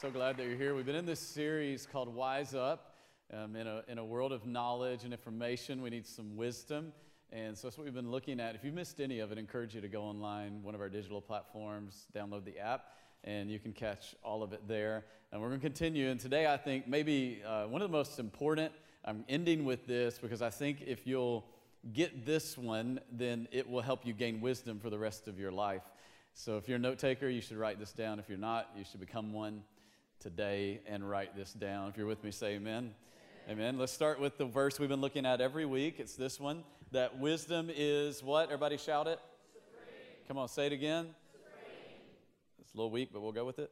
So glad that you're here. We've been in this series called Wise Up. Um, in, a, in a world of knowledge and information, we need some wisdom. And so that's what we've been looking at. If you missed any of it, I encourage you to go online, one of our digital platforms, download the app, and you can catch all of it there. And we're going to continue. And today, I think maybe uh, one of the most important, I'm ending with this because I think if you'll get this one, then it will help you gain wisdom for the rest of your life. So if you're a note taker, you should write this down. If you're not, you should become one today and write this down. If you're with me, say amen. amen. Amen. Let's start with the verse we've been looking at every week. It's this one that wisdom is what? Everybody shout it. Supreme. Come on, say it again. Supreme. It's a little weak, but we'll go with it.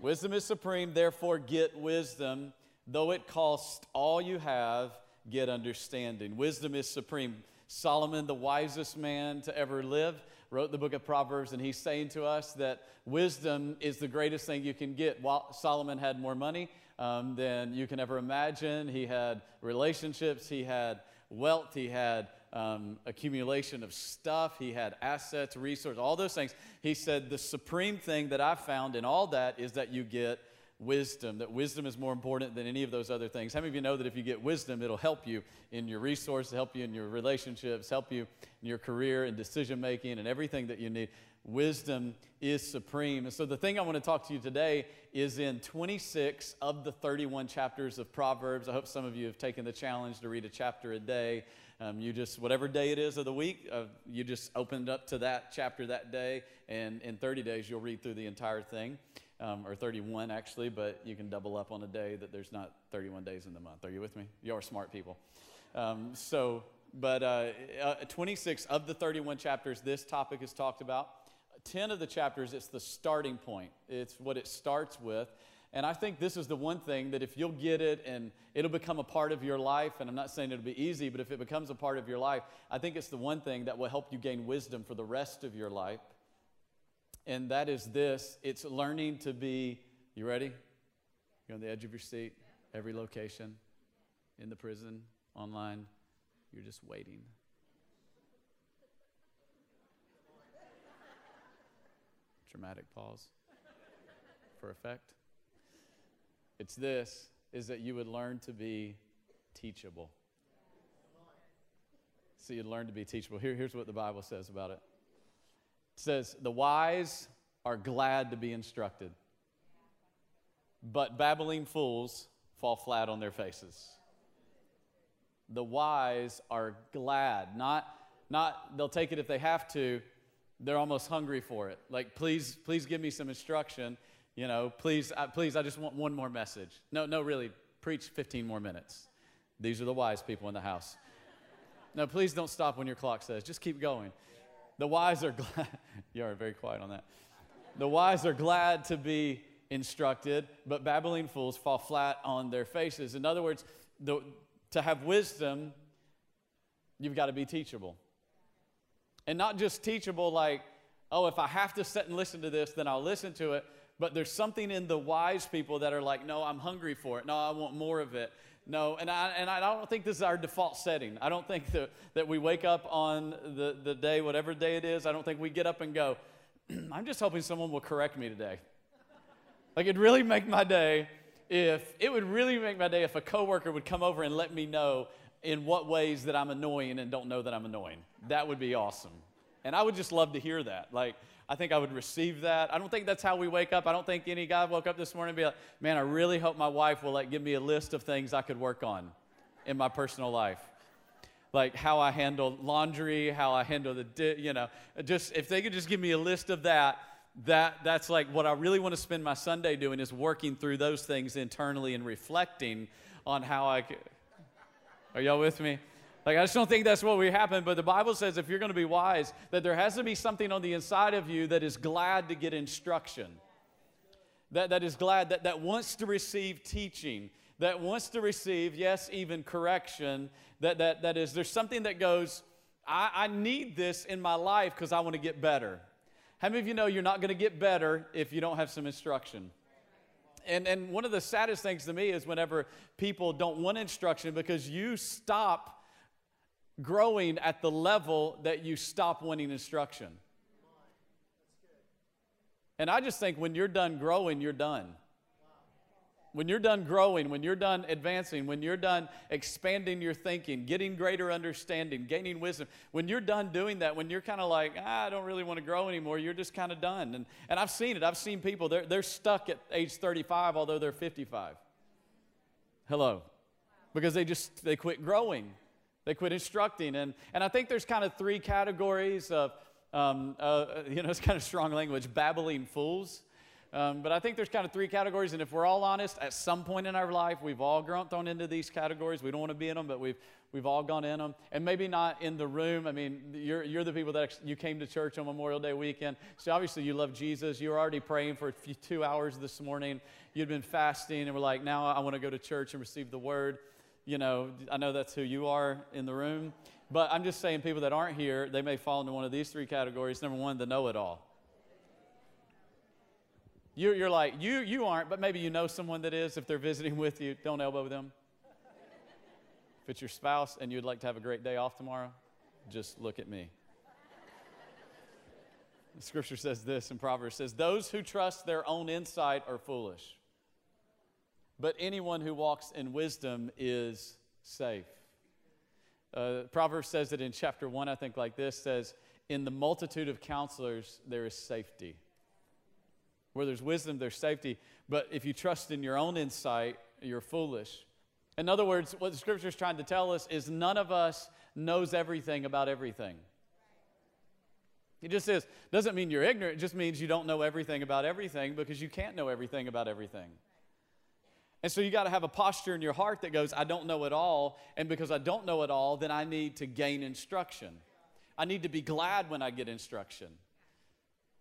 wisdom is supreme, therefore get wisdom. Though it cost all you have, get understanding. Wisdom is supreme. Solomon, the wisest man to ever live, wrote the book of Proverbs, and he's saying to us that wisdom is the greatest thing you can get. While Solomon had more money um, than you can ever imagine, he had relationships, he had wealth, he had um, accumulation of stuff, he had assets, resources, all those things. He said, The supreme thing that I found in all that is that you get wisdom, that wisdom is more important than any of those other things. How many of you know that if you get wisdom, it'll help you in your resources, help you in your relationships, help you in your career and decision making and everything that you need? Wisdom is supreme. And so, the thing I want to talk to you today is in 26 of the 31 chapters of Proverbs. I hope some of you have taken the challenge to read a chapter a day. Um, you just, whatever day it is of the week, uh, you just opened up to that chapter that day, and in 30 days, you'll read through the entire thing um, or 31 actually, but you can double up on a day that there's not 31 days in the month. Are you with me? You are smart people. Um, so, but uh, uh, 26 of the 31 chapters, this topic is talked about. 10 of the chapters, it's the starting point, it's what it starts with. And I think this is the one thing that if you'll get it and it'll become a part of your life, and I'm not saying it'll be easy, but if it becomes a part of your life, I think it's the one thing that will help you gain wisdom for the rest of your life and that is this it's learning to be, you ready? You're on the edge of your seat, every location, in the prison, online, you're just waiting. Dramatic pause for effect. It's this is that you would learn to be teachable. So you'd learn to be teachable. Here, here's what the Bible says about it. Says, The wise are glad to be instructed, but babbling fools fall flat on their faces. The wise are glad, not, not they'll take it if they have to, they're almost hungry for it. Like, please, please give me some instruction. You know, please, I, please, I just want one more message. No, no, really, preach 15 more minutes. These are the wise people in the house. No, please don't stop when your clock says. Just keep going. The wise are glad. you are very quiet on that. The wise are glad to be instructed, but babbling fools fall flat on their faces. In other words, the, to have wisdom, you've got to be teachable. And not just teachable like, oh, if I have to sit and listen to this, then I'll listen to it. But there's something in the wise people that are like, no, I'm hungry for it. No, I want more of it. No, and I, and I don't think this is our default setting. I don't think that, that we wake up on the, the day, whatever day it is, I don't think we get up and go, I'm just hoping someone will correct me today. like, it'd really make my day if, it would really make my day if a coworker would come over and let me know in what ways that I'm annoying and don't know that I'm annoying. That would be awesome. And I would just love to hear that. Like, I think I would receive that. I don't think that's how we wake up. I don't think any guy woke up this morning and be like, man, I really hope my wife will like give me a list of things I could work on in my personal life. Like how I handle laundry, how I handle the, di- you know, just if they could just give me a list of that, that that's like what I really want to spend my Sunday doing is working through those things internally and reflecting on how I. Could. Are y'all with me? Like, I just don't think that's what will happen. But the Bible says if you're going to be wise, that there has to be something on the inside of you that is glad to get instruction, that, that is glad, that, that wants to receive teaching, that wants to receive, yes, even correction, that, that, that is, there's something that goes, I, I need this in my life because I want to get better. How many of you know you're not going to get better if you don't have some instruction? And, and one of the saddest things to me is whenever people don't want instruction because you stop growing at the level that you stop wanting instruction. And I just think when you're done growing, you're done. when you're done growing, when you're done advancing, when you're done expanding your thinking, getting greater understanding, gaining wisdom, when you're done doing that, when you're kind of like, ah, I don't really want to grow anymore, you're just kind of done. And, and I've seen it. I've seen people, they're, they're stuck at age 35, although they're 55. Hello. Because they just, they quit growing. They quit instructing. And, and I think there's kind of three categories of, um, uh, you know, it's kind of strong language, babbling fools. Um, but I think there's kind of three categories, and if we're all honest, at some point in our life, we've all grown, thrown into these categories. We don't want to be in them, but we've, we've all gone in them. And maybe not in the room. I mean, you're, you're the people that you came to church on Memorial Day weekend. So obviously you love Jesus. You were already praying for a few, two hours this morning. You'd been fasting, and were like, now I want to go to church and receive the word. You know, I know that's who you are in the room. But I'm just saying, people that aren't here, they may fall into one of these three categories. Number one, the know it all. You're, you're like, you, you aren't, but maybe you know someone that is. If they're visiting with you, don't elbow them. if it's your spouse and you'd like to have a great day off tomorrow, just look at me. The scripture says this in Proverbs says, Those who trust their own insight are foolish, but anyone who walks in wisdom is safe. Uh, Proverbs says it in chapter 1, I think, like this says, In the multitude of counselors, there is safety. Where there's wisdom, there's safety. But if you trust in your own insight, you're foolish. In other words, what the scripture is trying to tell us is none of us knows everything about everything. It just says, doesn't mean you're ignorant, it just means you don't know everything about everything because you can't know everything about everything. And so you got to have a posture in your heart that goes, I don't know it all. And because I don't know it all, then I need to gain instruction. I need to be glad when I get instruction.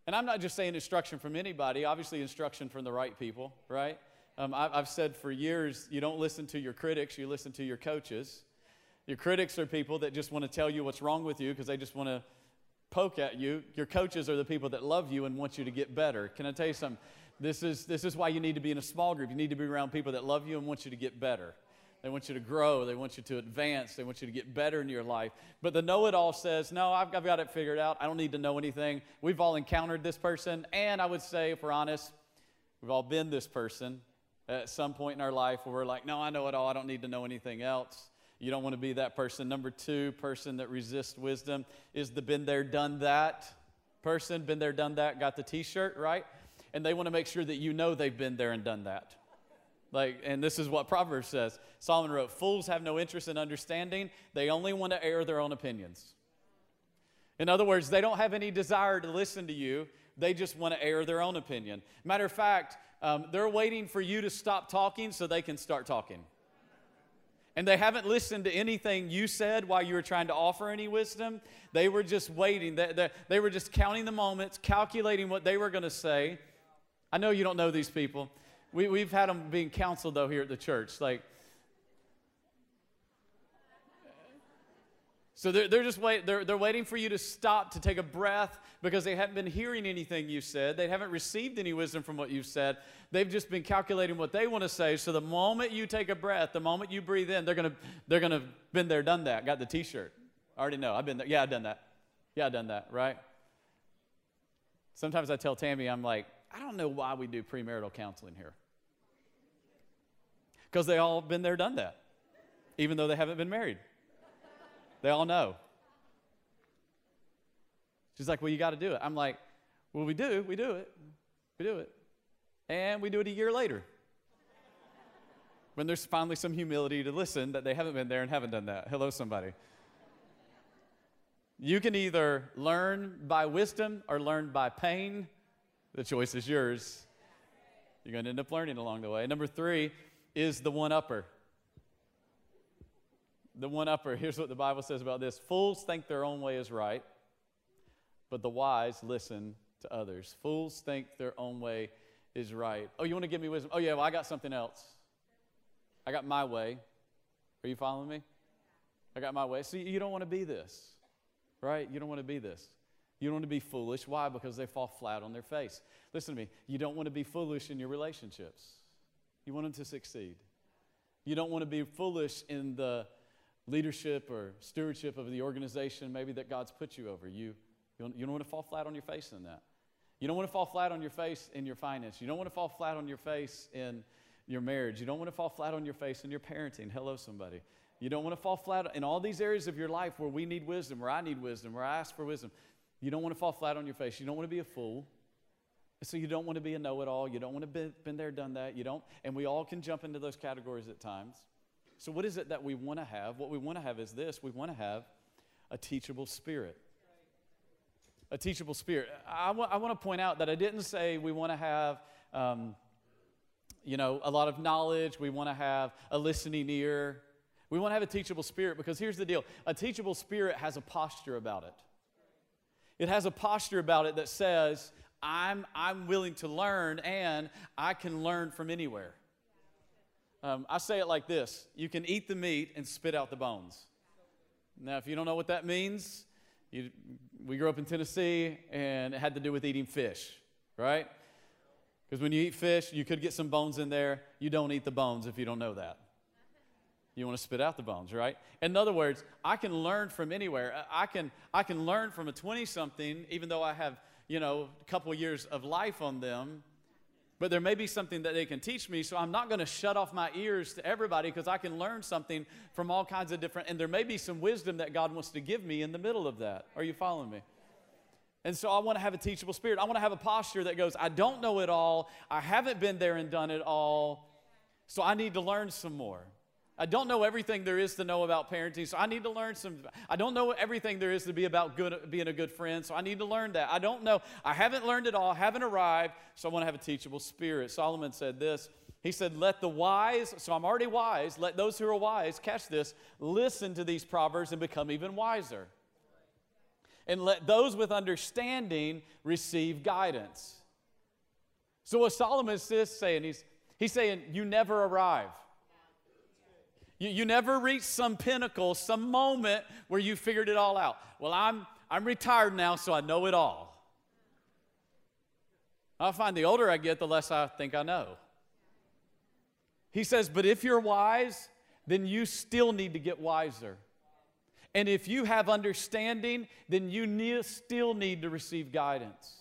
And I'm not just saying instruction from anybody, obviously, instruction from the right people, right? Um, I, I've said for years, you don't listen to your critics, you listen to your coaches. Your critics are people that just want to tell you what's wrong with you because they just want to poke at you. Your coaches are the people that love you and want you to get better. Can I tell you something? This is, this is why you need to be in a small group. You need to be around people that love you and want you to get better. They want you to grow. They want you to advance. They want you to get better in your life. But the know it all says, no, I've, I've got it figured out. I don't need to know anything. We've all encountered this person. And I would say, if we're honest, we've all been this person at some point in our life where we're like, no, I know it all. I don't need to know anything else. You don't want to be that person. Number two, person that resists wisdom is the been there, done that person. Been there, done that, got the t shirt, right? And they want to make sure that you know they've been there and done that. Like, and this is what Proverbs says. Solomon wrote, Fools have no interest in understanding, they only want to air their own opinions. In other words, they don't have any desire to listen to you, they just want to air their own opinion. Matter of fact, um, they're waiting for you to stop talking so they can start talking. And they haven't listened to anything you said while you were trying to offer any wisdom. They were just waiting. They, they, they were just counting the moments, calculating what they were going to say. I know you don't know these people. We, we've had them being counseled, though, here at the church. Like, So they're, they're just wait, they're, they're waiting for you to stop to take a breath because they haven't been hearing anything you said. They haven't received any wisdom from what you've said. They've just been calculating what they want to say. So the moment you take a breath, the moment you breathe in, they're gonna they're gonna been there, done that. Got the T-shirt. I already know. I've been there. Yeah, I've done that. Yeah, I've done that. Right. Sometimes I tell Tammy, I'm like, I don't know why we do premarital counseling here. Because they all been there, done that, even though they haven't been married. They all know. She's like, Well, you got to do it. I'm like, Well, we do. We do it. We do it. And we do it a year later. when there's finally some humility to listen that they haven't been there and haven't done that. Hello, somebody. You can either learn by wisdom or learn by pain the choice is yours. You're going to end up learning along the way. Number three is the one upper. The one upper, here's what the Bible says about this Fools think their own way is right, but the wise listen to others. Fools think their own way is right. Oh, you want to give me wisdom? Oh, yeah, well, I got something else. I got my way. Are you following me? I got my way. See, you don't want to be this, right? You don't want to be this. You don't want to be foolish. Why? Because they fall flat on their face. Listen to me. You don't want to be foolish in your relationships. You want them to succeed. You don't want to be foolish in the leadership or stewardship of the organization maybe that God's put you over. You, you, don't, you don't want to fall flat on your face in that. You don't want to fall flat on your face in your finance. You don't want to fall flat on your face in, your marriage. You don't want to fall flat on your face in your parenting. Hello, somebody. You don't want to fall flat in all these areas of your life where we need wisdom, where I need wisdom, where I ask for wisdom. You don't want to fall flat on your face. You don't want to be a fool. So you don't want to be a know-it-all. You don't want to be been there, done that. You don't, and we all can jump into those categories at times. So what is it that we want to have? What we want to have is this: we want to have a teachable spirit. A teachable spirit. I, w- I want to point out that I didn't say we want to have, um, you know, a lot of knowledge. We want to have a listening ear. We want to have a teachable spirit because here's the deal: a teachable spirit has a posture about it. It has a posture about it that says, I'm, I'm willing to learn and I can learn from anywhere. Um, I say it like this you can eat the meat and spit out the bones. Now, if you don't know what that means, you, we grew up in Tennessee and it had to do with eating fish, right? Because when you eat fish, you could get some bones in there. You don't eat the bones if you don't know that. You want to spit out the bones, right? In other words, I can learn from anywhere. Uh, I can, I can learn from a 20 something, even though I have you know, a couple years of life on them, but there may be something that they can teach me. So I'm not going to shut off my ears to everybody because I can learn something from all kinds of different, and there may be some wisdom that God wants to give me in the middle of that. Are you following me? And so I want to have a teachable spirit. I want to have a posture that goes, I don't know it all. I haven't been there and done it all. So I need to learn some more. I don't know everything there is to know about parenting, so I need to learn some. I don't know everything there is to be about good, being a good friend, so I need to learn that. I don't know. I haven't learned it all, haven't arrived, so I want to have a teachable spirit. Solomon said this. He said, Let the wise, so I'm already wise, let those who are wise, catch this, listen to these proverbs and become even wiser. And let those with understanding receive guidance. So, what Solomon is saying, he's, he's saying, You never arrive. You, you never reach some pinnacle, some moment where you figured it all out. Well, I'm, I'm retired now, so I know it all. I find the older I get, the less I think I know. He says, but if you're wise, then you still need to get wiser. And if you have understanding, then you need, still need to receive guidance.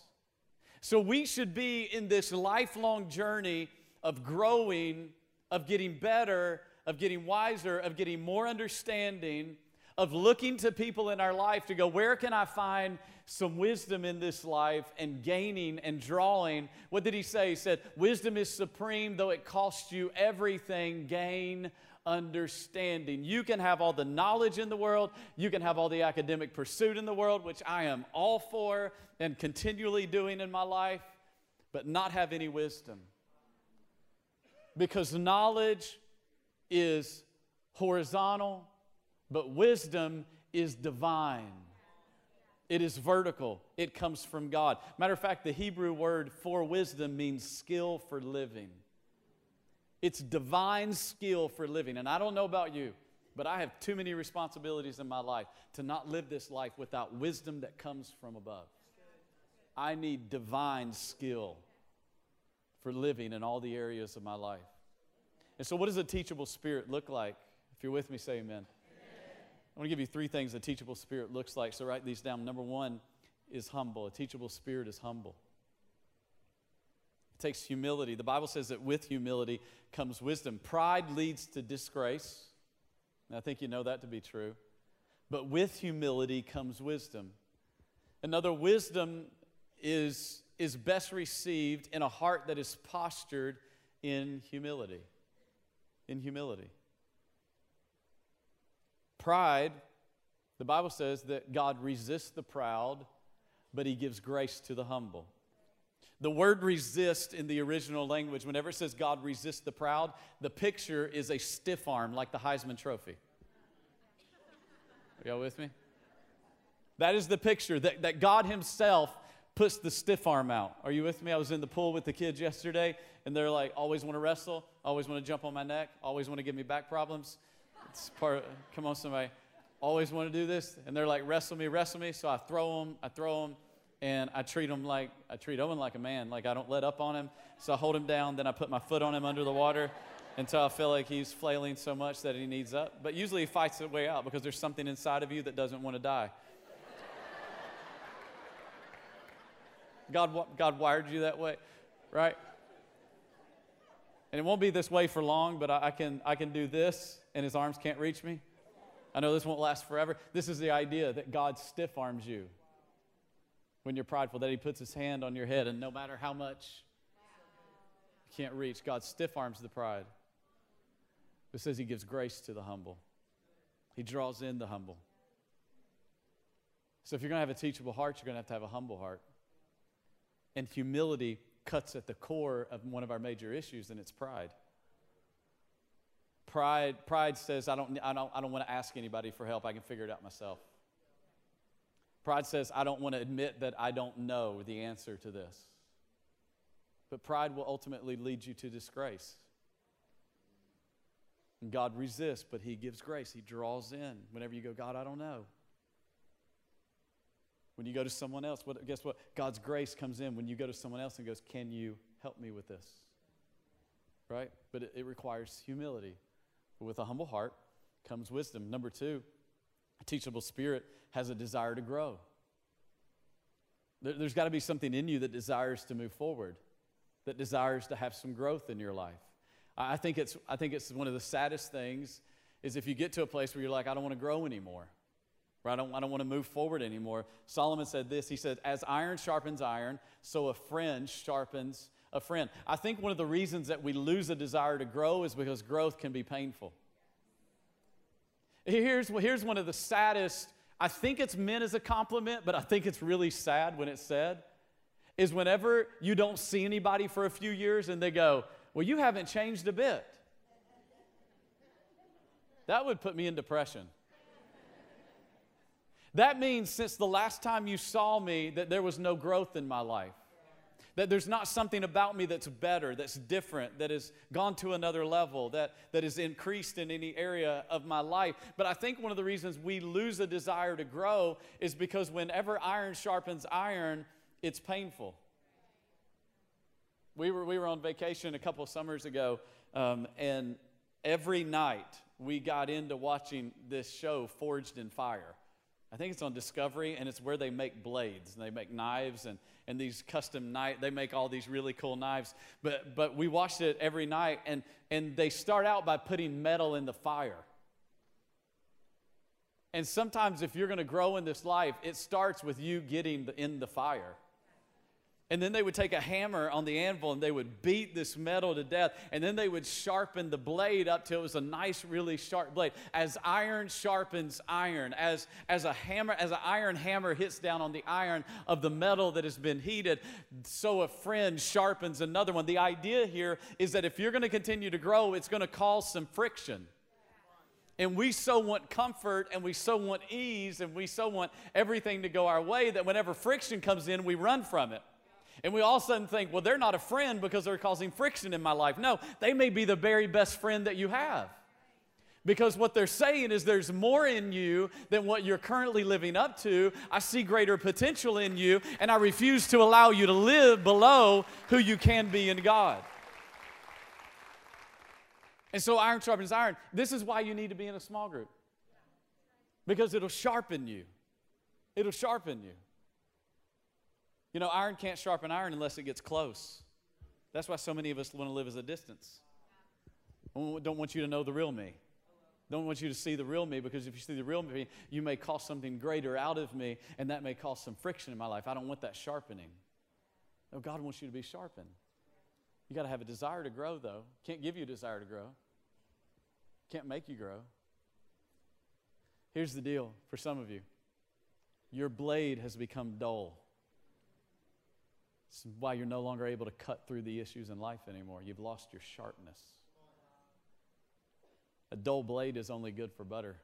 So we should be in this lifelong journey of growing, of getting better, of getting wiser, of getting more understanding, of looking to people in our life to go, where can I find some wisdom in this life and gaining and drawing? What did he say? He said, Wisdom is supreme, though it costs you everything, gain understanding. You can have all the knowledge in the world, you can have all the academic pursuit in the world, which I am all for and continually doing in my life, but not have any wisdom. Because knowledge is horizontal, but wisdom is divine. It is vertical. It comes from God. Matter of fact, the Hebrew word for wisdom means skill for living. It's divine skill for living. And I don't know about you, but I have too many responsibilities in my life to not live this life without wisdom that comes from above. I need divine skill for living in all the areas of my life. And so, what does a teachable spirit look like? If you're with me, say amen. I want to give you three things a teachable spirit looks like. So, write these down. Number one is humble. A teachable spirit is humble. It takes humility. The Bible says that with humility comes wisdom. Pride leads to disgrace. And I think you know that to be true. But with humility comes wisdom. Another wisdom is, is best received in a heart that is postured in humility in humility. Pride, the Bible says that God resists the proud, but he gives grace to the humble. The word resist in the original language, whenever it says God resists the proud, the picture is a stiff arm like the Heisman Trophy. Are y'all with me? That is the picture that, that God Himself puts the stiff arm out. Are you with me? I was in the pool with the kids yesterday, and they're like, always want to wrestle, always want to jump on my neck, always want to give me back problems. It's part. Of, come on, somebody. Always want to do this, and they're like, wrestle me, wrestle me. So I throw them, I throw them, and I treat them like I treat Owen like a man. Like I don't let up on him. So I hold him down, then I put my foot on him under the water until I feel like he's flailing so much that he needs up. But usually he fights his way out because there's something inside of you that doesn't want to die. God, God wired you that way, right? And it won't be this way for long, but I, I, can, I can do this and his arms can't reach me. I know this won't last forever. This is the idea that God stiff arms you when you're prideful, that he puts his hand on your head, and no matter how much you can't reach, God stiff arms the pride. It says he gives grace to the humble, he draws in the humble. So if you're going to have a teachable heart, you're going to have to have a humble heart. And humility cuts at the core of one of our major issues, and it's pride. Pride, pride says, I don't, I, don't, I don't want to ask anybody for help. I can figure it out myself. Pride says, I don't want to admit that I don't know the answer to this. But pride will ultimately lead you to disgrace. And God resists, but He gives grace. He draws in. Whenever you go, God, I don't know. When you go to someone else, what, guess what? God's grace comes in when you go to someone else and goes, Can you help me with this? Right? But it, it requires humility. But with a humble heart comes wisdom. Number two, a teachable spirit has a desire to grow. There, there's got to be something in you that desires to move forward, that desires to have some growth in your life. I think it's, I think it's one of the saddest things is if you get to a place where you're like, I don't want to grow anymore. I don't, I don't want to move forward anymore. Solomon said this. He said, As iron sharpens iron, so a friend sharpens a friend. I think one of the reasons that we lose a desire to grow is because growth can be painful. Here's, here's one of the saddest, I think it's meant as a compliment, but I think it's really sad when it's said, is whenever you don't see anybody for a few years and they go, Well, you haven't changed a bit. That would put me in depression. That means since the last time you saw me, that there was no growth in my life. That there's not something about me that's better, that's different, that has gone to another level, that, that is increased in any area of my life. But I think one of the reasons we lose a desire to grow is because whenever iron sharpens iron, it's painful. We were, we were on vacation a couple summers ago, um, and every night we got into watching this show, Forged in Fire. I think it's on Discovery, and it's where they make blades and they make knives and, and these custom knife. They make all these really cool knives. But but we watched it every night, and and they start out by putting metal in the fire. And sometimes, if you're going to grow in this life, it starts with you getting in the fire. And then they would take a hammer on the anvil and they would beat this metal to death. And then they would sharpen the blade up till it was a nice, really sharp blade. As iron sharpens iron, as, as a hammer, as an iron hammer hits down on the iron of the metal that has been heated, so a friend sharpens another one. The idea here is that if you're going to continue to grow, it's going to cause some friction. And we so want comfort and we so want ease and we so want everything to go our way that whenever friction comes in, we run from it. And we all of a sudden think, well, they're not a friend because they're causing friction in my life. No, they may be the very best friend that you have. Because what they're saying is there's more in you than what you're currently living up to. I see greater potential in you, and I refuse to allow you to live below who you can be in God. And so, iron sharpens iron. This is why you need to be in a small group. Because it'll sharpen you. It'll sharpen you. You know, iron can't sharpen iron unless it gets close. That's why so many of us want to live as a distance. Don't want you to know the real me. Don't want you to see the real me because if you see the real me, you may cause something greater out of me, and that may cause some friction in my life. I don't want that sharpening. No, God wants you to be sharpened. You got to have a desire to grow, though. Can't give you a desire to grow. Can't make you grow. Here's the deal for some of you your blade has become dull. It's why you're no longer able to cut through the issues in life anymore. You've lost your sharpness. A dull blade is only good for butter.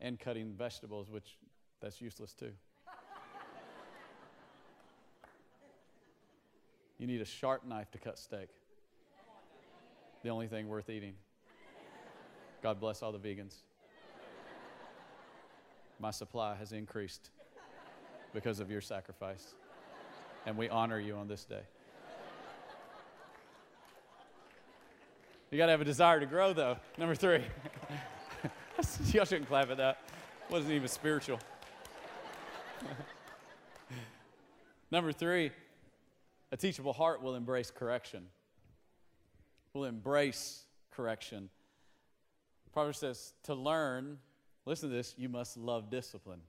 And cutting vegetables, which that's useless too. you need a sharp knife to cut steak. The only thing worth eating. God bless all the vegans my supply has increased because of your sacrifice. And we honor you on this day. You got to have a desire to grow, though. Number three. Y'all shouldn't clap at that. Wasn't even spiritual. Number three, A teachable heart will embrace correction, will embrace correction. Proverbs says, to learn, listen to this, you must love discipline.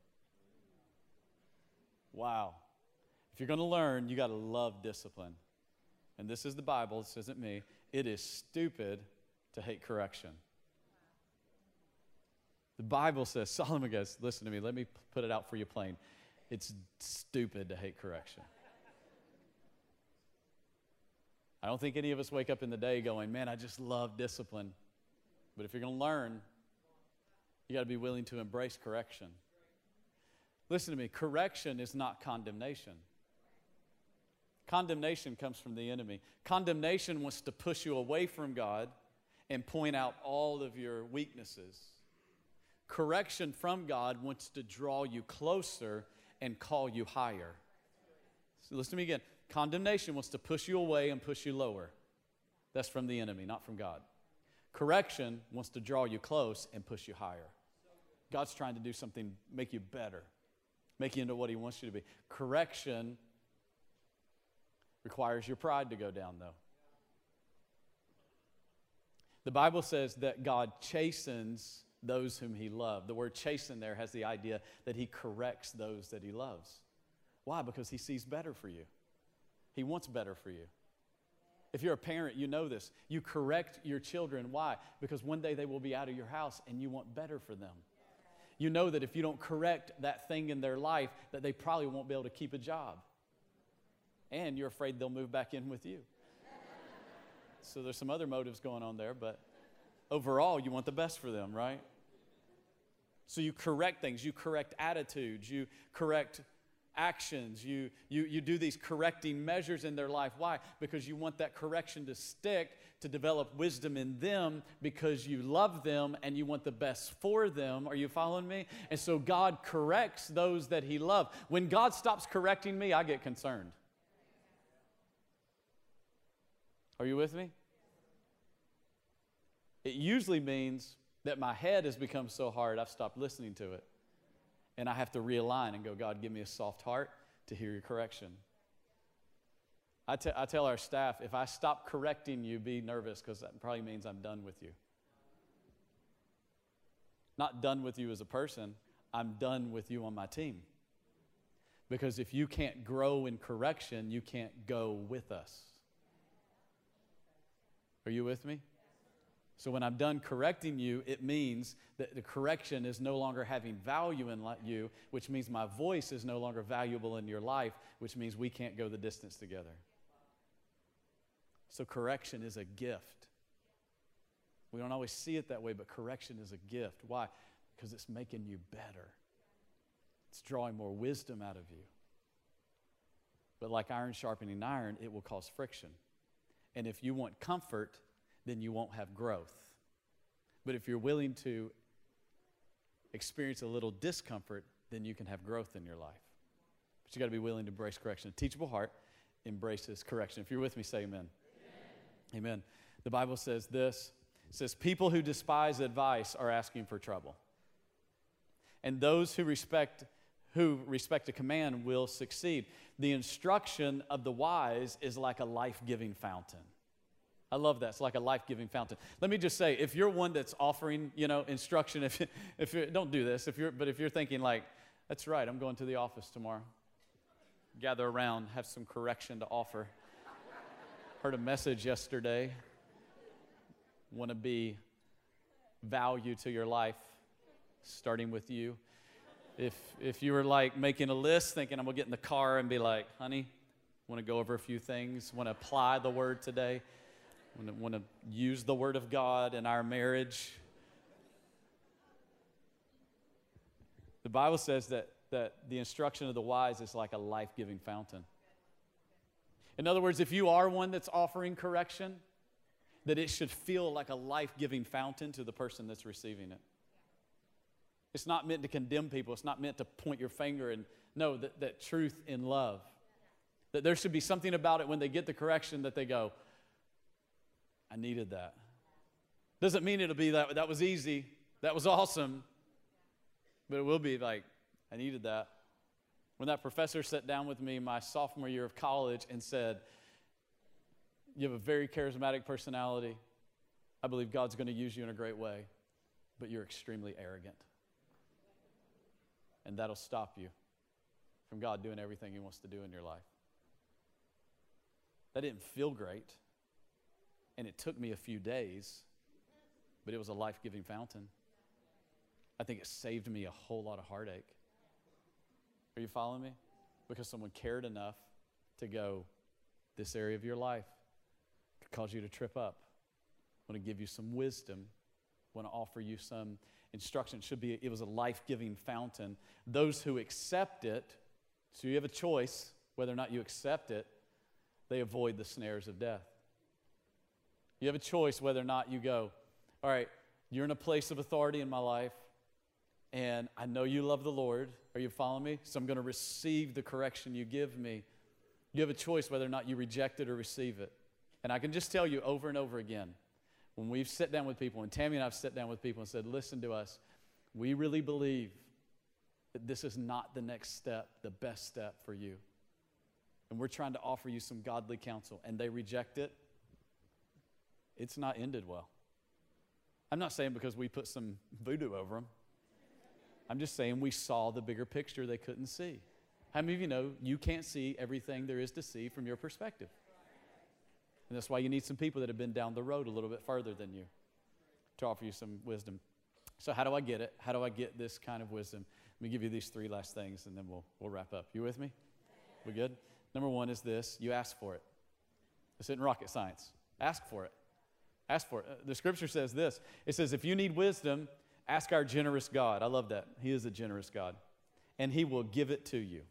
Wow. If you're going to learn, you got to love discipline. And this is the Bible, this isn't me. It is stupid to hate correction. The Bible says, Solomon goes, listen to me, let me put it out for you plain. It's stupid to hate correction. I don't think any of us wake up in the day going, man, I just love discipline. But if you're going to learn, you got to be willing to embrace correction. Listen to me correction is not condemnation. Condemnation comes from the enemy. Condemnation wants to push you away from God and point out all of your weaknesses. Correction from God wants to draw you closer and call you higher. So listen to me again. Condemnation wants to push you away and push you lower. That's from the enemy, not from God. Correction wants to draw you close and push you higher. God's trying to do something, make you better, make you into what He wants you to be. Correction requires your pride to go down, though. The Bible says that God chastens those whom He loves. The word chasten there has the idea that He corrects those that He loves. Why? Because He sees better for you. He wants better for you. If you're a parent, you know this. You correct your children. Why? Because one day they will be out of your house and you want better for them. You know that if you don't correct that thing in their life, that they probably won't be able to keep a job. And you're afraid they'll move back in with you. so there's some other motives going on there, but overall, you want the best for them, right? So you correct things, you correct attitudes, you correct actions. You, you, you do these correcting measures in their life. Why? Because you want that correction to stick, to develop wisdom in them because you love them and you want the best for them. Are you following me? And so God corrects those that He loves. When God stops correcting me, I get concerned. Are you with me? It usually means that my head has become so hard I've stopped listening to it and I have to realign and go, God, give me a soft heart to hear your correction. I, t- I tell our staff, if I stop correcting you, be nervous because that probably means I'm done with you. Not done with you as a person, I'm done with you on my team. Because if you can't grow in correction, you can't go with us. Are you with me? So when I'm done correcting you, it means that the correction is no longer having value in you, which means my voice is no longer valuable in your life, which means we can't go the distance together. So correction is a gift. We don't always see it that way, but correction is a gift. Why? Because it's making you better. It's drawing more wisdom out of you. But like iron sharpening iron, it will cause friction. And if you want comfort, then you won't have growth. But if you're willing to experience a little discomfort, then you can have growth in your life. But you got to be willing to embrace correction. A teachable heart embraces correction. If you're with me, say amen. Amen. amen. The Bible says this it says, People who despise advice are asking for trouble. And those who respect who respect a command will succeed. The instruction of the wise is like a life-giving fountain. I love that. It's like a life giving fountain. Let me just say, if you're one that's offering, you know, instruction, if, if you don't do this, if you're, but if you're thinking like, that's right, I'm going to the office tomorrow, gather around, have some correction to offer. Heard a message yesterday. Want to be value to your life, starting with you. If, if you were like making a list, thinking I'm to get in the car and be like, honey, want to go over a few things, want to apply the word today want to use the Word of God in our marriage. The Bible says that, that the instruction of the wise is like a life giving fountain. In other words, if you are one that's offering correction, that it should feel like a life giving fountain to the person that's receiving it. It's not meant to condemn people, it's not meant to point your finger and no, that, that truth in love. That there should be something about it when they get the correction that they go, I needed that. Doesn't mean it'll be that that was easy, that was awesome, but it will be like, I needed that. When that professor sat down with me my sophomore year of college and said, You have a very charismatic personality. I believe God's going to use you in a great way, but you're extremely arrogant. And that'll stop you from God doing everything He wants to do in your life. That didn't feel great. And it took me a few days, but it was a life giving fountain. I think it saved me a whole lot of heartache. Are you following me? Because someone cared enough to go, this area of your life could cause you to trip up. I want to give you some wisdom. I want to offer you some instruction. It should be, it was a life giving fountain. Those who accept it, so you have a choice whether or not you accept it, they avoid the snares of death. You have a choice whether or not you go, all right, you're in a place of authority in my life, and I know you love the Lord. Are you following me? So I'm going to receive the correction you give me. You have a choice whether or not you reject it or receive it. And I can just tell you over and over again when we've sat down with people, and Tammy and I've sat down with people and said, listen to us, we really believe that this is not the next step, the best step for you and we're trying to offer you some godly counsel, and they reject it, it's not ended well. I'm not saying because we put some voodoo over them. I'm just saying we saw the bigger picture they couldn't see. How many of you know you can't see everything there is to see from your perspective? And that's why you need some people that have been down the road a little bit further than you to offer you some wisdom. So, how do I get it? How do I get this kind of wisdom? Let me give you these three last things and then we'll, we'll wrap up. You with me? We good? Number one is this you ask for it. It's in rocket science. Ask for it. Ask for it. Uh, the scripture says this it says, if you need wisdom, ask our generous God. I love that. He is a generous God, and He will give it to you.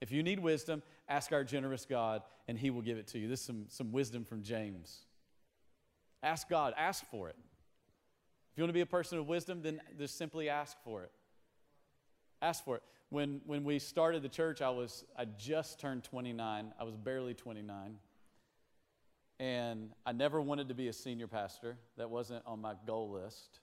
If you need wisdom, ask our generous God, and He will give it to you. This is some, some wisdom from James. Ask God, ask for it. If you want to be a person of wisdom, then just simply ask for it. Ask for it when, when we started the church, I was I just turned 29. I was barely 29. And I never wanted to be a senior pastor. That wasn't on my goal list.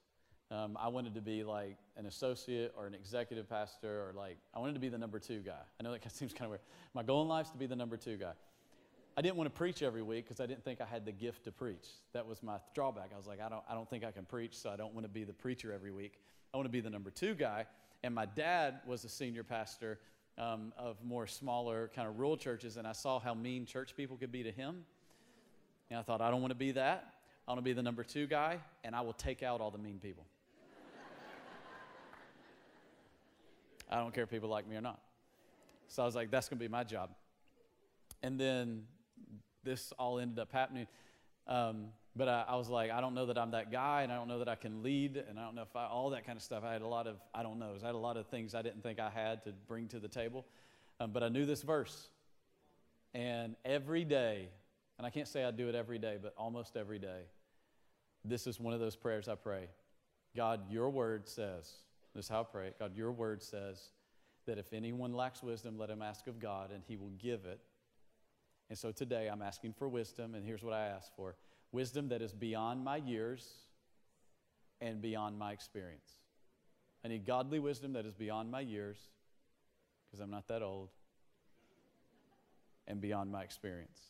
Um, I wanted to be like an associate or an executive pastor, or like, I wanted to be the number two guy. I know that seems kind of weird. My goal in life is to be the number two guy. I didn't want to preach every week because I didn't think I had the gift to preach. That was my drawback. I was like, I don't, I don't think I can preach, so I don't want to be the preacher every week. I want to be the number two guy. And my dad was a senior pastor um, of more smaller kind of rural churches, and I saw how mean church people could be to him. And I thought, I don't want to be that. I want to be the number two guy, and I will take out all the mean people. I don't care if people like me or not. So I was like, that's going to be my job. And then this all ended up happening. Um, but I, I, was like, I don't know that I'm that guy, and I don't know that I can lead, and I don't know if I, all that kind of stuff. I had a lot of, I don't know, I had a lot of things I didn't think I had to bring to the table. Um, but I knew this verse. And every day, and I can't say I do it every day, but almost every day, this is one of those prayers I pray. God, your word says, this is how I pray. God, your word says that if anyone lacks wisdom, let him ask of God, and he will give it. And so today I'm asking for wisdom, and here's what I ask for wisdom that is beyond my years and beyond my experience. I need godly wisdom that is beyond my years, because I'm not that old, and beyond my experience.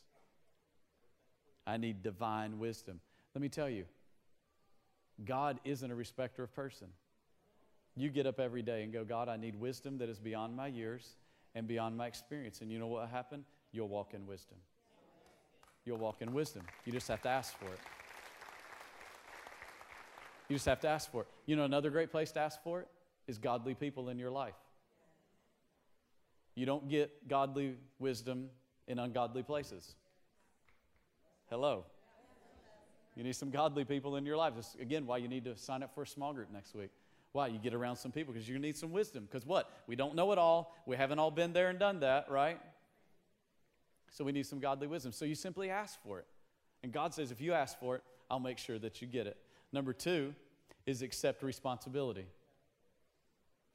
I need divine wisdom. Let me tell you, God isn't a respecter of person. You get up every day and go, God, I need wisdom that is beyond my years and beyond my experience. And you know what will happen? You'll walk in wisdom you'll walk in wisdom. You just have to ask for it. You just have to ask for it. You know, another great place to ask for it is godly people in your life. You don't get godly wisdom in ungodly places. Hello. You need some godly people in your life. This, again, why you need to sign up for a small group next week. Why? You get around some people because you need some wisdom. Because what? We don't know it all. We haven't all been there and done that, right? So we need some godly wisdom. So you simply ask for it. And God says, if you ask for it, I'll make sure that you get it. Number two is accept responsibility.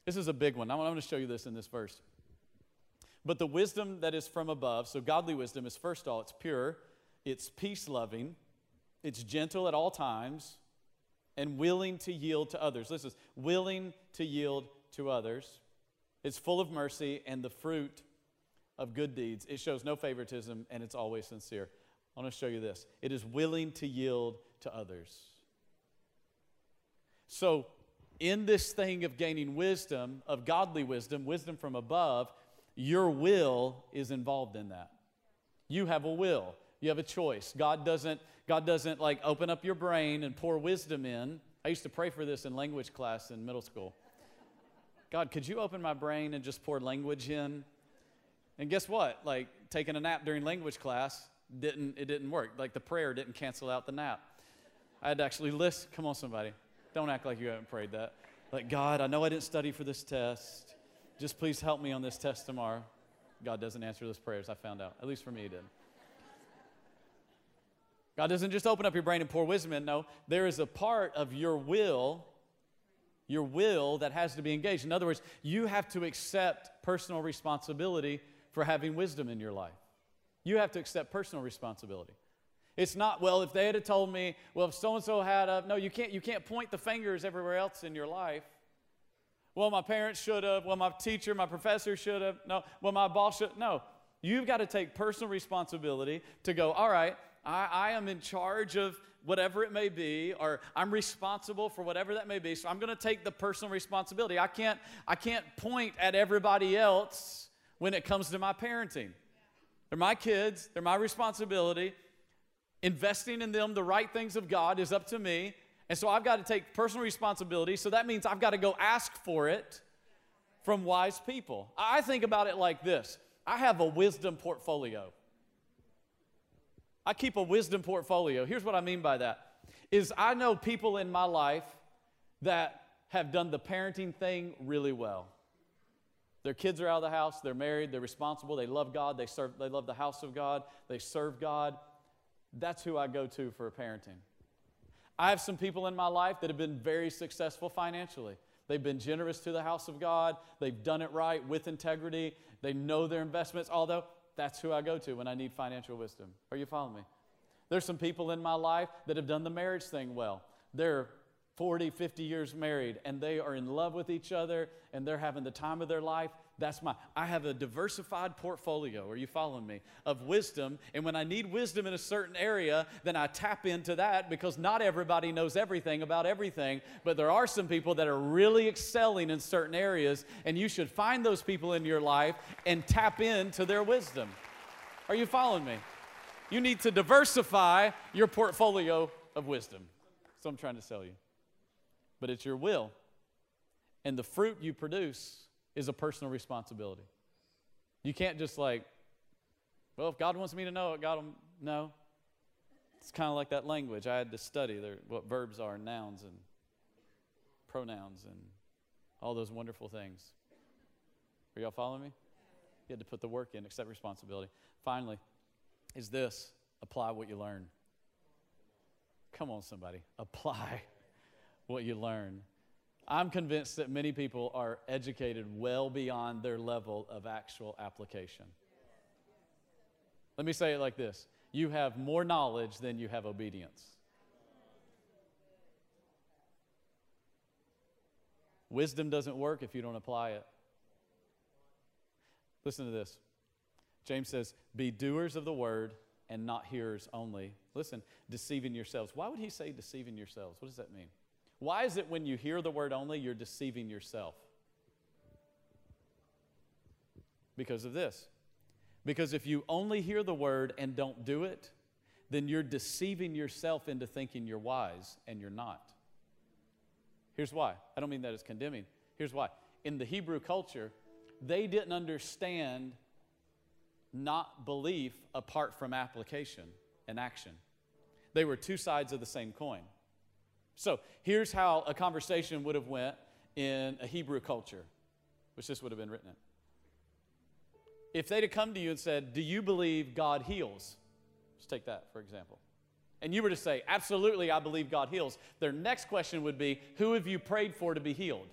This is a big one. I'm going to show you this in this verse. But the wisdom that is from above, so godly wisdom is first of all, it's pure, it's peace loving, it's gentle at all times, and willing to yield to others. This is willing to yield to others. It's full of mercy and the fruit of good deeds. It shows no favoritism and it's always sincere. I want to show you this. It is willing to yield to others. So, in this thing of gaining wisdom, of godly wisdom, wisdom from above, your will is involved in that. You have a will. You have a choice. God doesn't God doesn't like open up your brain and pour wisdom in. I used to pray for this in language class in middle school. God, could you open my brain and just pour language in? And guess what? Like taking a nap during language class didn't it didn't work. Like the prayer didn't cancel out the nap. I had to actually listen. Come on, somebody. Don't act like you haven't prayed that. Like, God, I know I didn't study for this test. Just please help me on this test tomorrow. God doesn't answer those prayers, I found out. At least for me, He did. God doesn't just open up your brain and pour wisdom in. No, there is a part of your will, your will that has to be engaged. In other words, you have to accept personal responsibility for having wisdom in your life. You have to accept personal responsibility. It's not, well, if they had told me, well, if so and so had a, no, you can't, you can't point the fingers everywhere else in your life. Well, my parents should have. Well, my teacher, my professor should have. No. Well, my boss should. No. You've got to take personal responsibility to go, all right, I, I am in charge of whatever it may be, or I'm responsible for whatever that may be. So I'm going to take the personal responsibility. I can't, I can't point at everybody else when it comes to my parenting. They're my kids, they're my responsibility. Investing in them the right things of God is up to me. And so I've got to take personal responsibility. So that means I've got to go ask for it from wise people. I think about it like this I have a wisdom portfolio. I keep a wisdom portfolio. Here's what I mean by that is I know people in my life that have done the parenting thing really well. Their kids are out of the house, they're married, they're responsible, they love God, they serve they love the house of God, they serve God. That's who I go to for parenting. I have some people in my life that have been very successful financially. They've been generous to the house of God. They've done it right with integrity. They know their investments, although that's who I go to when I need financial wisdom. Are you following me? There's some people in my life that have done the marriage thing well. They're 40, 50 years married and they are in love with each other and they're having the time of their life that's my, I have a diversified portfolio. Are you following me? Of wisdom. And when I need wisdom in a certain area, then I tap into that because not everybody knows everything about everything. But there are some people that are really excelling in certain areas, and you should find those people in your life and tap into their wisdom. Are you following me? You need to diversify your portfolio of wisdom. So I'm trying to sell you. But it's your will. And the fruit you produce is a personal responsibility. You can't just like, well, if God wants me to know it, God will know. It's kind of like that language. I had to study their, what verbs are, nouns and pronouns and all those wonderful things. Are y'all following me? You had to put the work in, accept responsibility. Finally, is this apply what you learn. Come on, somebody. Apply what you learn. I'm convinced that many people are educated well beyond their level of actual application. Let me say it like this you have more knowledge than you have obedience. Wisdom doesn't work if you don't apply it. Listen to this. James says, Be doers of the word and not hearers only. Listen, deceiving yourselves. Why would he say deceiving yourselves? What does that mean? Why is it when you hear the word only, you're deceiving yourself? Because of this. Because if you only hear the word and don't do it, then you're deceiving yourself into thinking you're wise and you're not. Here's why. I don't mean that as condemning. Here's why. In the Hebrew culture, they didn't understand not belief apart from application and action. They were two sides of the same coin. So here's how a conversation would have went in a Hebrew culture, which this would have been written in. If they'd have come to you and said, Do you believe God heals? Let's take that, for example. And you were to say, Absolutely, I believe God heals. Their next question would be, Who have you prayed for to be healed?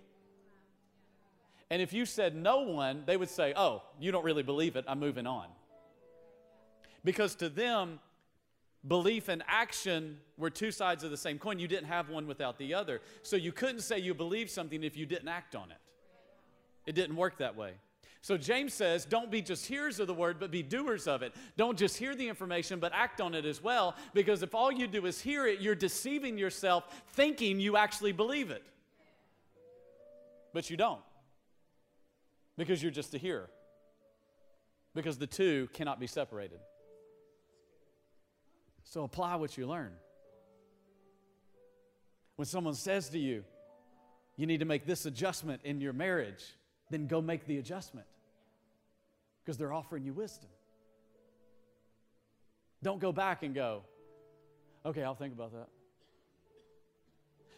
And if you said no one, they would say, Oh, you don't really believe it. I'm moving on. Because to them, belief and action were two sides of the same coin. You didn't have one without the other. So you couldn't say you believed something if you didn't act on it. It didn't work that way. So James says, don't be just hearers of the word, but be doers of it. Don't just hear the information, but act on it as well, because if all you do is hear it, you're deceiving yourself thinking you actually believe it. But you don't, because you're just a hearer. Because the two cannot be separated. So apply what you learn. When someone says to you, you need to make this adjustment in your marriage, then go make the adjustment because they're offering you wisdom. Don't go back and go, okay, I'll think about that.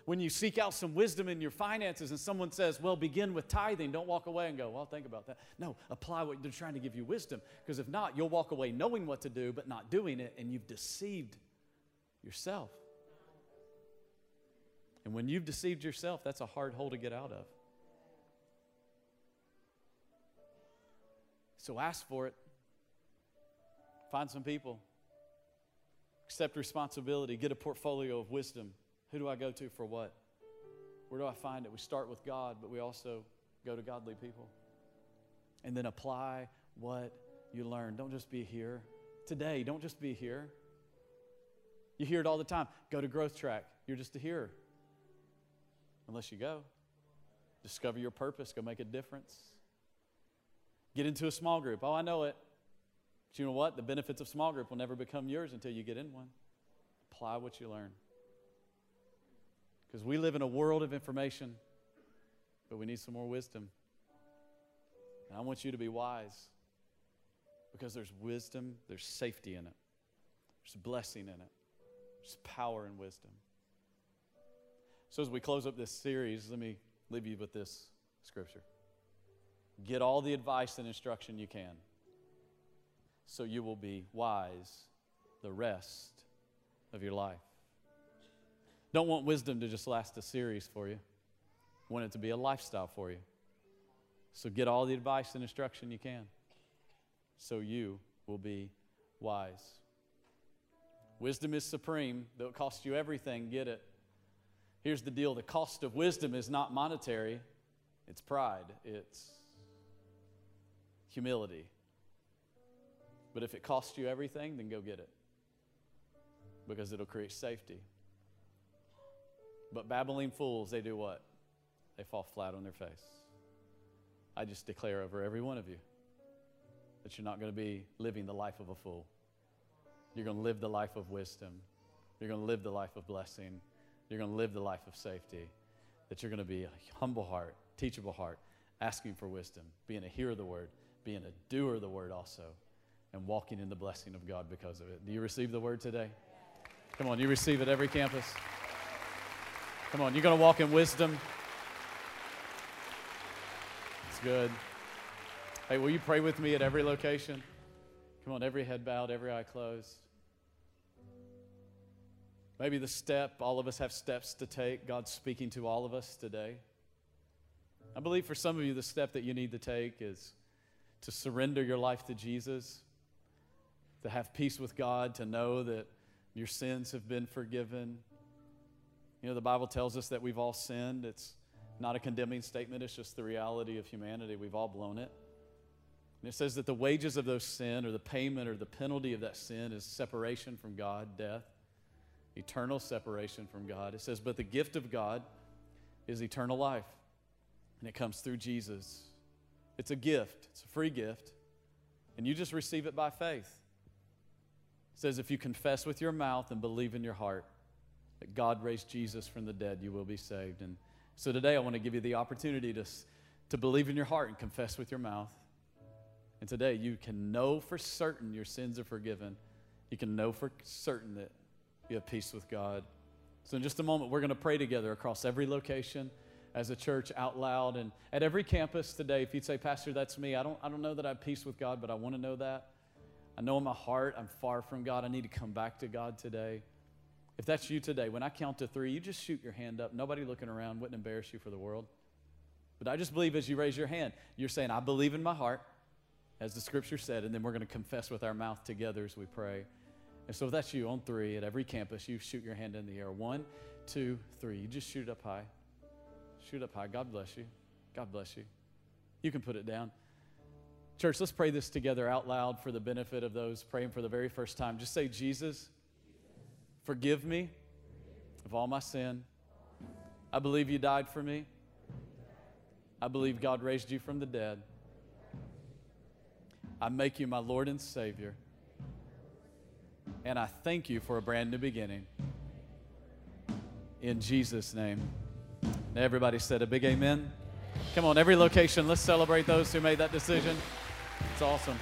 When you seek out some wisdom in your finances and someone says, well, begin with tithing, don't walk away and go, well, think about that. No, apply what they're trying to give you wisdom because if not, you'll walk away knowing what to do but not doing it and you've deceived yourself. And when you've deceived yourself, that's a hard hole to get out of. So ask for it. Find some people. Accept responsibility. Get a portfolio of wisdom. Who do I go to for what? Where do I find it? We start with God, but we also go to godly people. And then apply what you learn. Don't just be here. Today, don't just be here. You hear it all the time. Go to Growth Track. You're just a hearer. Unless you go. Discover your purpose. Go make a difference. Get into a small group. Oh, I know it. But you know what? The benefits of small group will never become yours until you get in one. Apply what you learn. Because we live in a world of information, but we need some more wisdom. And I want you to be wise because there's wisdom, there's safety in it, there's blessing in it, there's power in wisdom. So, as we close up this series, let me leave you with this scripture. Get all the advice and instruction you can so you will be wise the rest of your life. Don't want wisdom to just last a series for you, want it to be a lifestyle for you. So get all the advice and instruction you can so you will be wise. Wisdom is supreme, though it costs you everything, get it. Here's the deal the cost of wisdom is not monetary, it's pride, it's humility. But if it costs you everything, then go get it because it'll create safety. But babbling fools, they do what? They fall flat on their face. I just declare over every one of you that you're not going to be living the life of a fool. You're going to live the life of wisdom. You're going to live the life of blessing. You're going to live the life of safety. That you're going to be a humble heart, teachable heart, asking for wisdom, being a hearer of the word, being a doer of the word also, and walking in the blessing of God because of it. Do you receive the word today? Come on, you receive it every campus. Come on, you're going to walk in wisdom. It's good. Hey, will you pray with me at every location? Come on, every head bowed, every eye closed. Maybe the step, all of us have steps to take. God's speaking to all of us today. I believe for some of you, the step that you need to take is to surrender your life to Jesus, to have peace with God, to know that your sins have been forgiven. You know, the Bible tells us that we've all sinned. It's not a condemning statement, it's just the reality of humanity. We've all blown it. And it says that the wages of those sin, or the payment, or the penalty of that sin, is separation from God, death, eternal separation from God. It says, but the gift of God is eternal life, and it comes through Jesus. It's a gift, it's a free gift, and you just receive it by faith. It says, if you confess with your mouth and believe in your heart that God raised Jesus from the dead, you will be saved. And so today I want to give you the opportunity to, to believe in your heart and confess with your mouth. And today you can know for certain your sins are forgiven. You can know for certain that you have peace with God. So, in just a moment, we're going to pray together across every location as a church out loud and at every campus today if you'd say pastor that's me i don't, I don't know that i have peace with god but i want to know that i know in my heart i'm far from god i need to come back to god today if that's you today when i count to three you just shoot your hand up nobody looking around wouldn't embarrass you for the world but i just believe as you raise your hand you're saying i believe in my heart as the scripture said and then we're going to confess with our mouth together as we pray and so if that's you on three at every campus you shoot your hand in the air one two three you just shoot it up high Shoot up high. God bless you. God bless you. You can put it down. Church, let's pray this together out loud for the benefit of those praying for the very first time. Just say, Jesus, forgive me of all my sin. I believe you died for me. I believe God raised you from the dead. I make you my Lord and Savior. And I thank you for a brand new beginning. In Jesus' name. Everybody said a big amen. Come on, every location, let's celebrate those who made that decision. It's awesome.